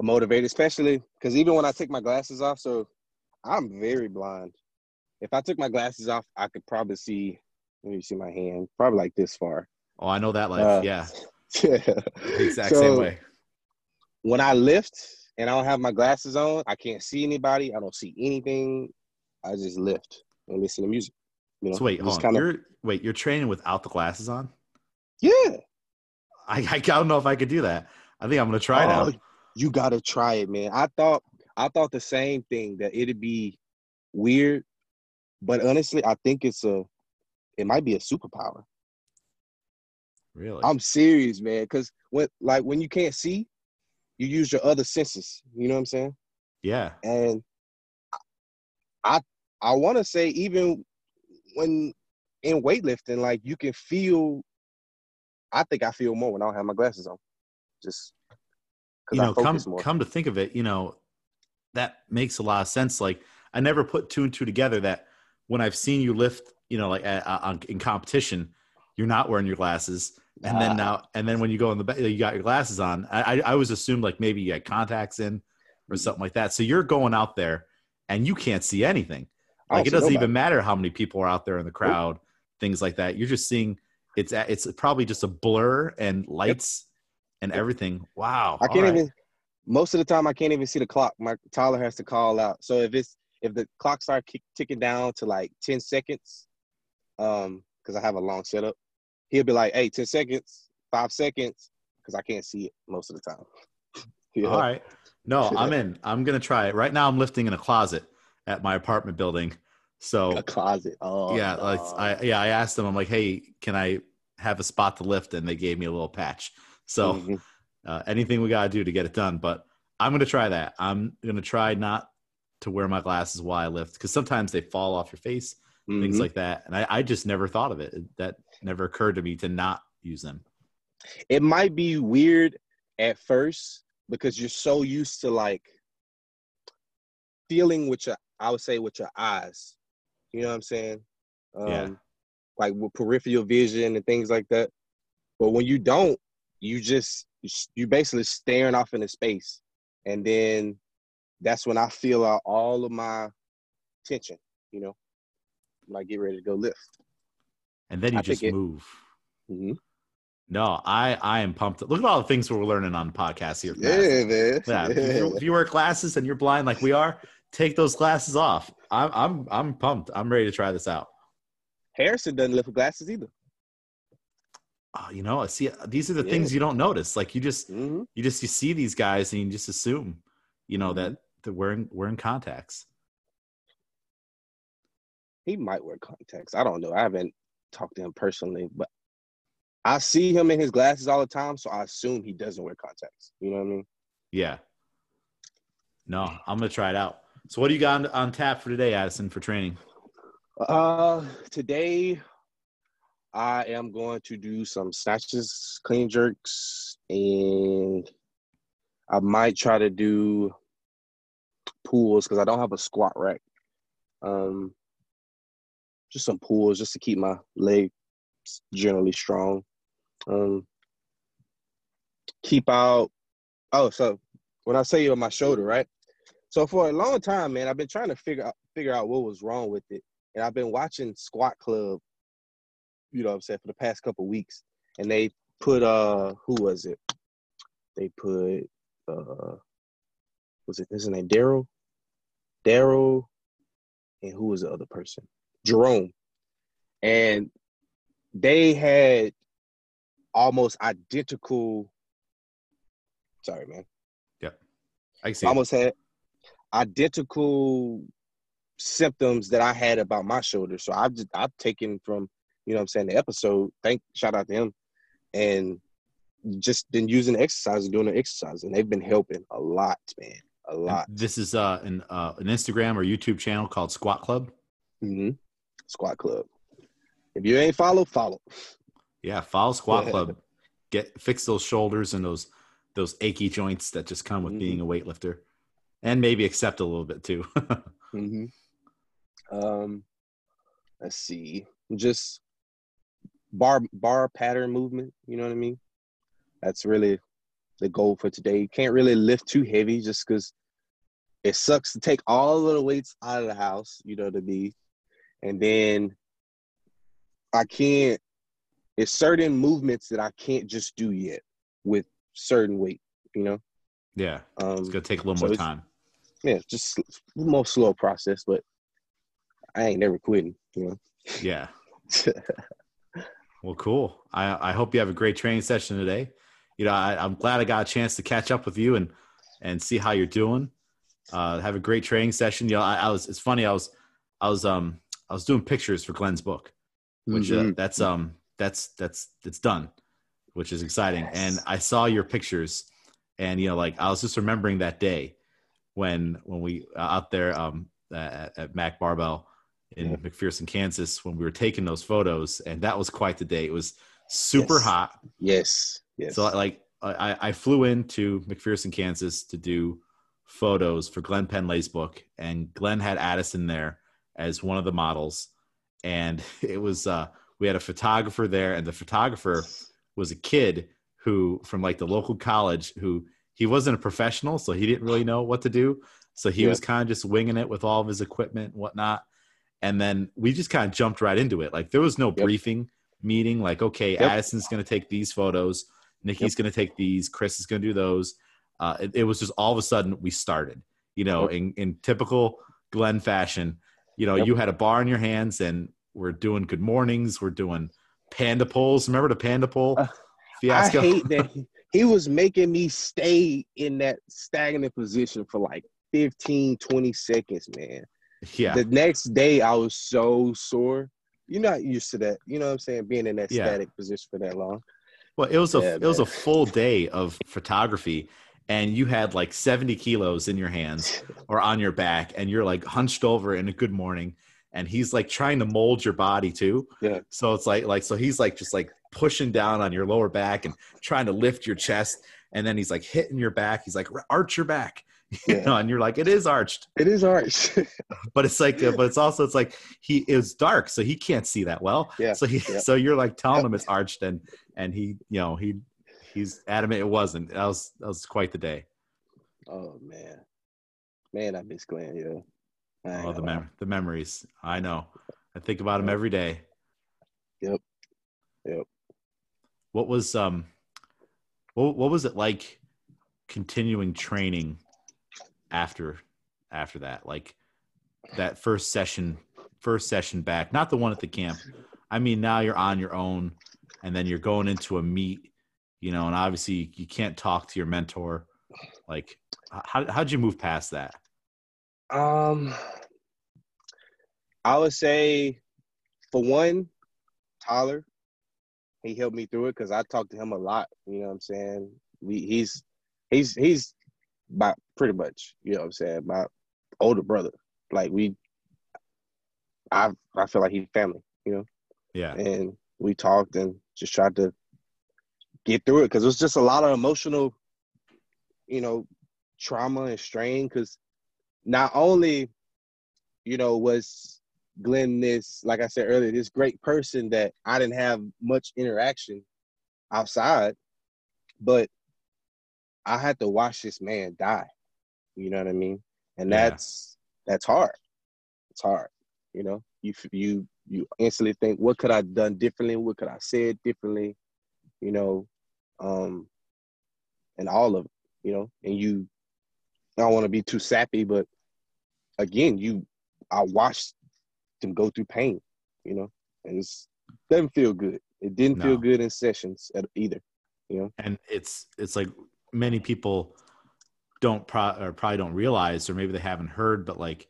B: motivated, especially because even when I take my glasses off, so I'm very blind. If I took my glasses off, I could probably see. Let me see my hand, probably like this far.
A: Oh, I know that life.
B: Uh,
A: yeah, *laughs*
B: yeah,
A: exact
B: so,
A: same way.
B: When I lift and I don't have my glasses on, I can't see anybody. I don't see anything. I just lift and listen to music. You know,
A: So wait, hold on.
B: kinda-
A: You're wait, you're training without the glasses on?
B: yeah.
A: I, I don't know if I could do that. I think I'm gonna try
B: Oh,
A: now.
B: You gotta try it, man. I thought I thought the same thing that it'd be weird, but honestly, I think it's a it might be a superpower.
A: Really?
B: I'm serious, man. Cause when like when you can't see, you use your other senses. You know what I'm saying?
A: yeah.
B: And I I want to say even when in weightlifting, like you can feel. I think I feel more when I don't have my glasses on, just
A: you
B: I
A: know come
B: more.
A: come to think of it you know that makes a lot of sense like i never put two and two together that when i've seen you lift you know like uh, uh, in competition you're not wearing your glasses and then
B: Ah.
A: now and then when you go in the back you got your glasses on i i I always assumed like maybe you had contacts in or something like that so you're going out there and you can't see anything like it doesn't even matter how many people are out there in the crowd things like that you're just seeing it's it's probably just a blur and lights and everything wow
B: I can't
A: right.
B: even. Most of the time, I can't even see the clock. My Tyler has to call out. So if it's if the clock starts ticking down to like ten seconds, um, because I have a long setup, he'll be like, "Hey, ten seconds, five seconds," because I can't see it most of the time. *laughs* Yeah.
A: All right. No, *laughs* I'm in. I'm gonna try it. Right now I'm lifting in a closet at my apartment building. So
B: A closet. Oh
A: yeah, like
B: no.
A: I yeah, I asked them, I'm like, hey, can I have a spot to lift? And they gave me a little patch. So
B: Mhm.
A: uh, anything we gotta do to get it done. But I'm gonna try that. I'm gonna try not to wear my glasses while I lift because sometimes they fall off your face, things
B: Mhm.
A: like that. And I, I just never thought of it. That never occurred to me to not use them.
B: it might be weird at first because you're so used to like feeling with your I would say with your eyes. You know what I'm saying? Um
A: Yeah.
B: like with peripheral vision and things like that. But when you don't, you just you're basically staring off into space, and then that's when I feel out all of my tension. You know, I get ready to go lift.
A: And then you
B: I
A: just
B: it-
A: move.
B: hmm
A: No, I I am pumped. Look at all the things we're learning on the podcast here.
B: Yeah, man.
A: Yeah, if, you, if you wear glasses and you're blind like we are, take those glasses off. I'm I'm I'm pumped. I'm ready to try this out.
B: Harrison doesn't lift with glasses either.
A: Oh, you know, see, these are the
B: Yeah.
A: things you don't notice. Like you just
B: hmm
A: you just you see these guys and you just assume, you know,
B: Mm-hmm.
A: that that we're in we're in contacts.
B: He might wear contacts. I don't know. I haven't talked to him personally, but I see him in his glasses all the time, so I assume he doesn't wear contacts. You know what I mean?
A: Yeah. No, I'm gonna try it out. So, what do you got on, on tap for today, Addison, for training?
B: Uh, today I am going to do some snatches, clean jerks, and I might try to do pulls because I don't have a squat rack. Um, just some pulls just to keep my legs generally strong. Um, keep out. Oh, so when I say on my shoulder, right? So for a long time, man, I've been trying to figure out figure out what was wrong with it and I've been watching Squat Club, you know what I'm saying, for the past couple weeks. And they put uh who was it? They put uh was it his name Daryl? Daryl and who was the other person? Jerome. And they had almost identical sorry man.
A: Yeah, I see.
B: almost had identical symptoms that I had about my shoulder. So I've just I've taken from, you know what I'm saying, the episode, thank shout out to him, and just been using the exercise and doing the exercise. And they've been helping a lot, man. A
A: And
B: lot.
A: This is uh, an uh, an Instagram or YouTube channel called Squat Club.
B: hmm Squat Club. If you ain't follow, follow.
A: Yeah, follow Squat Club. Get fix those shoulders and those those achy joints that just come with
B: Mhm.
A: being a weightlifter, and maybe accept a little bit too. *laughs*
B: hmm Um, let's see, just bar bar pattern movement. You know what I mean? That's really the goal for today. You can't really lift too heavy just because it sucks to take all of the weights out of the house. You know to mean? And then I can't. It's certain movements that I can't just do yet with certain weight. You know.
A: yeah,
B: Um,
A: it's gonna take a little
B: So
A: more time.
B: yeah, just more slow process, but I ain't never quitting. You know.
A: Yeah. *laughs* Well, cool. I, I hope you have a great training session today. You know, I, I'm glad I got a chance to catch up with you and and see how you're doing. Uh, have a great training session. You know, I, I was. It's funny. I was I was um I was doing pictures for Glenn's book, which uh,
B: Mhm.
A: that's um that's that's that's done, which is exciting.
B: Yes.
A: And I saw your pictures, and you know, like I was just remembering that day when when we uh, out there um at, at Mac Barbell in
B: Yeah.
A: McPherson, Kansas, when we were taking those photos, and that was quite the day. It was super
B: Yes.
A: hot.
B: yes, yes.
A: So like I, I flew into McPherson, Kansas to do photos for Glenn Pendlay's book, and Glenn had Addison there as one of the models, and *laughs* it was uh, we had a photographer there, and the photographer was a kid who from like the local college who he wasn't a professional, so he didn't really know what to do. So he
B: Yeah.
A: was kind of just winging it with all of his equipment and whatnot. And then we just kind of jumped right into it. Like there was no
B: Yep.
A: briefing meeting. Like, okay,
B: Yep.
A: Addison's going to take these photos. Nikki's going to take these. Chris is going to do those. Uh, it, it was just all of a sudden we started. You know,
B: Yep.
A: in in typical Glenn fashion. You know,
B: Yep.
A: you had a bar in your hands, and we're doing good mornings. We're doing panda pulls. Remember the panda pull
B: Uh,
A: fiasco?
B: I hate that he, he was making me stay in that stagnant position for like 15, 20 seconds, man.
A: yeah,
B: The next day I was so sore. You're not used to that. You know what I'm saying? Being in that
A: Yeah.
B: static position for that long.
A: Well, it was a
B: Yeah,
A: it was a full day of photography, and you had like seventy kilos in your hands *laughs* or on your back, and you're like hunched over in a good morning, and he's like trying to mold your body too.
B: Yeah.
A: So it's like like so he's like just like pushing down on your lower back and trying to lift your chest, and then he's like hitting your back. He's like arch your back, *laughs* You
B: Yeah.
A: know, and you're like, it is arched,
B: It is arched. *laughs*
A: but it's like, uh, but it's also it's like he it was dark, so he can't see that well.
B: Yeah,
A: So he,
B: yeah.
A: so you're like telling
B: Yep.
A: him it's arched, and and he, you know, he he's adamant it wasn't. That was that was quite the day.
B: oh man, man, I miss Glenn. Yeah.
A: Oh, the mem- the memories. I know. I think about him every day.
B: Yep. Yep.
A: What was um, what what was it like continuing training after after that? Like that first session, first session back, not the one at the camp. I mean, now you're on your own, and then you're going into a meet, you know, and obviously you can't talk to your mentor. Like, how how'd you move past that?
B: Um, I would say, for one, Tyler, he helped me through it because I talked to him a lot. You know what I'm saying? We he's he's he's my pretty much you know what I'm saying my older brother. Like we, I I feel like he's family. You know,
A: Yeah,
B: and we talked and just tried to get through it because it was just a lot of emotional, you know, trauma and strain. Because not only, you know, was Glenn this, like I said earlier, this great person that I didn't have much interaction outside, but I had to watch this man die. You know what I mean? And
A: Yeah.
B: that's that's hard. It's hard. You know, you you you instantly think, what could I have done differently? What could I have said differently? You know, um, and all of it. You know, and you. I don't want to be too sappy, but again, you, I watched them go through pain. You know, and it's doesn't feel good. It didn't
A: No.
B: feel good in sessions at either. You know.
A: And it's it's like many people don't pro- or probably don't realize or maybe they haven't heard but like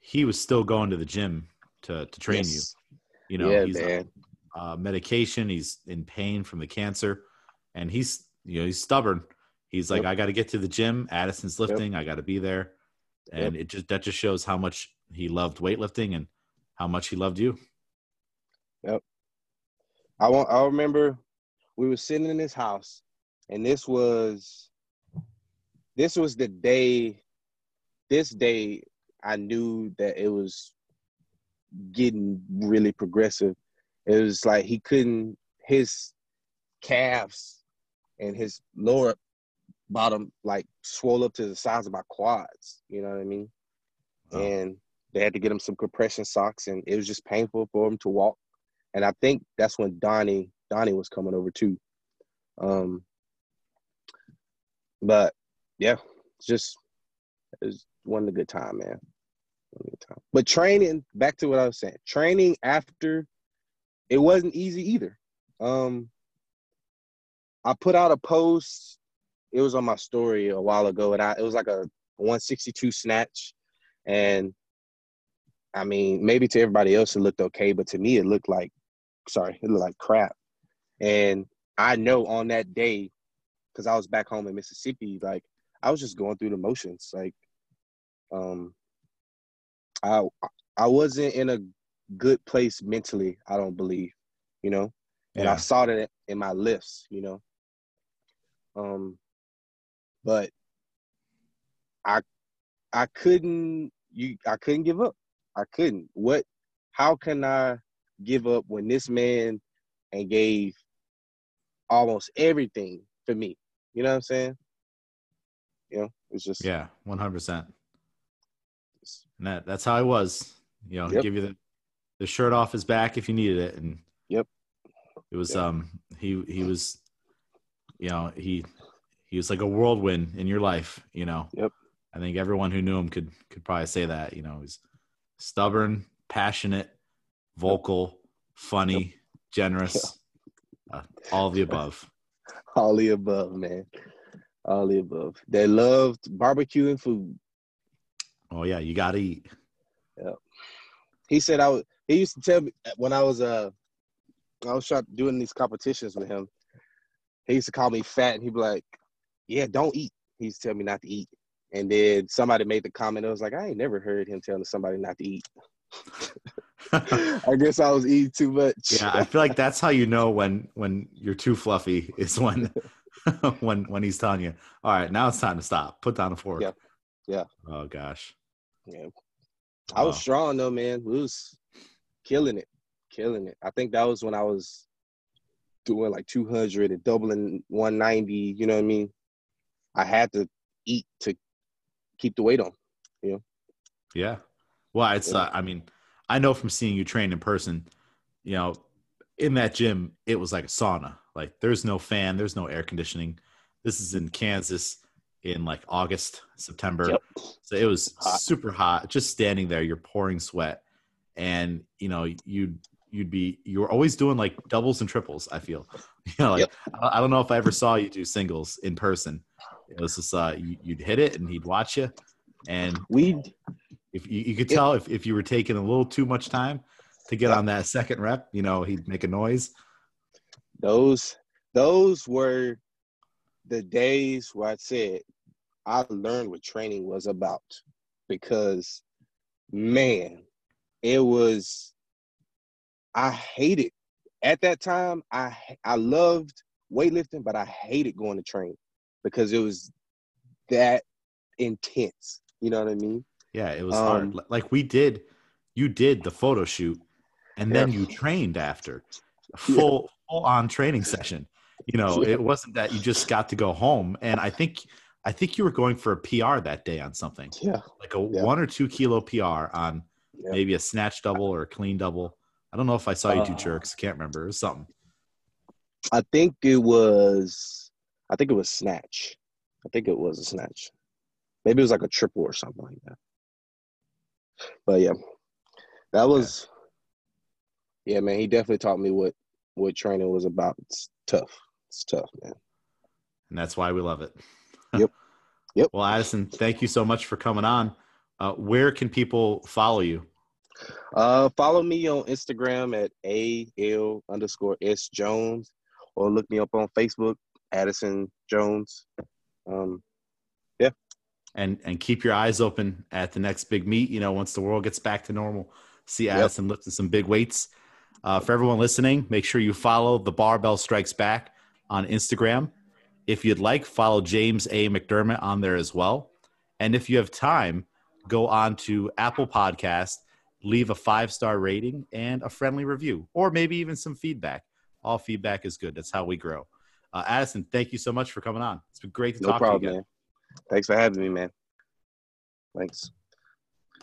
A: he was still going to the gym to to train
B: Yes.
A: you you know
B: yeah,
A: he's on,
B: man.
A: uh, medication he's in pain from the cancer and he's you know he's stubborn he's like
B: Yep.
A: i got to get to the gym addison's lifting i got to be there and it just that just shows how much he loved weightlifting and how much he loved you Yep.
B: I want. I remember we were sitting in his house, and this was this was the day. This day, I knew that it was getting really progressive. It was like he couldn't his calves and his lower bottom like swelled up to the size of my quads. You know what I mean?
A: Oh.
B: And they had to get him some compression socks, and it was just painful for him to walk. And I think that's when Donnie Donnie was coming over too. Um, but yeah, it's just it was one a good time, man. Good time. But training, back to what I was saying, training after it wasn't easy either. Um, I put out a post. It was on my story a while ago, and I it was like a 162 snatch, and I mean, maybe to everybody else it looked okay, but to me it looked like, sorry, it looked like crap. And I know on that day, because I was back home in Mississippi, like I was just going through the motions. Like, um, I I wasn't in a good place mentally. I don't believe, you know, and I saw that in my lifts, you know. Um, but I I couldn't you I couldn't give up. I couldn't. What? How can I give up when this man and gave almost everything for me? You know what I'm saying? You know, it's just
A: yeah 100% And that, that's how I was. You know,
B: Yep.
A: give you the, the shirt off his back if you needed it, and
B: Yep.
A: it was
B: Yep.
A: um he he was, you know he he was like a whirlwind in your life. You know.
B: Yep.
A: I think everyone who knew him could could probably say that. You know, he's stubborn, passionate, vocal, funny, generous, uh, all of the above. *laughs*
B: all the above, man. All the above. They loved barbecue and food.
A: Oh yeah, you got to eat. Yep.
B: He said I was. He used to tell me when I was uh, I was trying doing these competitions with him. He used to call me fat, and he'd be like, "Yeah, don't eat." He used to tell me not to eat. And then somebody made the comment. I was like, I ain't never heard him telling somebody not to eat. *laughs* I guess I was eating too much.
A: yeah, I feel like that's how you know when when you're too fluffy is when *laughs* when when he's telling you, "All right, now it's time to stop. Put down a fork."
B: Yeah. Yeah.
A: Oh gosh.
B: Yeah. I was
A: Wow.
B: strong though, man. We was killing it, killing it. I think that was when I was doing like 200 and doubling 190. You know what I mean? I had to eat to keep the weight on.
A: Yeah. Yeah. Well, it's.
B: Yeah.
A: Uh, I mean, I know from seeing you train in person. You know, in that gym, it was like a sauna. Like there's no fan, there's no air conditioning. This is in Kansas in like August, September.
B: Yep.
A: So it was
B: Hot.
A: super hot. Just standing there, you're pouring sweat, and you know you'd you'd be you were always doing like doubles and triples. I feel, *laughs* you know, like
B: Yep.
A: I I don't know if I ever saw you do singles in person. It was just uh, you, you'd hit it and he'd watch you, and
B: we'd.
A: if you, you could tell if, if you were taking a little too much time to get on that second rep, you know, he'd make a noise.
B: those those were the days where I said I learned what training was about because man, it was I hated at that time I I loved weightlifting, but I hated going to train because it was that intense. You know what I mean?
A: Yeah, it was
B: Um,
A: hard. Like we did, you did the photo shoot, and then
B: Yeah.
A: you trained after a full full on training session. You know,
B: Yeah.
A: it wasn't that you just got to go home. And I think I think you were going for a PR that day on something
B: Yeah.
A: like a
B: Yeah.
A: one or two kilo PR on
B: Yeah.
A: maybe a snatch double or a clean double. I don't know if I saw you do
B: Uh,
A: jerks. Can't remember. It was something.
B: I think it was I think it was snatch. I think it was a snatch. Maybe it was like a triple or something like that. But yeah. That was yeah, man, he definitely taught me what what training was about. It's tough. It's tough, man.
A: and that's why we love it. *laughs*
B: Yep. Yep.
A: well, Addison, thank you so much for coming on. Uh, where can people follow you?
B: Uh follow me on Instagram at AL underscore S Jones or look me up on Facebook, Addison Jones. Um yeah.
A: And and keep your eyes open at the next big meet. You know, once the world gets back to normal, see Addison lifting some big weights. Uh, for everyone listening, make sure you follow the Barbell Strikes Back on Instagram. If you'd like, follow James A. McDermott on there as well. And if you have time, go on to Apple Podcast, leave a five star rating and a friendly review, or maybe even some feedback. All feedback is good. That's how we grow. Uh, Addison, thank you so much for coming on. It's been great to
B: no
A: talk to
B: problem,
A: you again.
B: man. Thanks for having me, man. Thanks.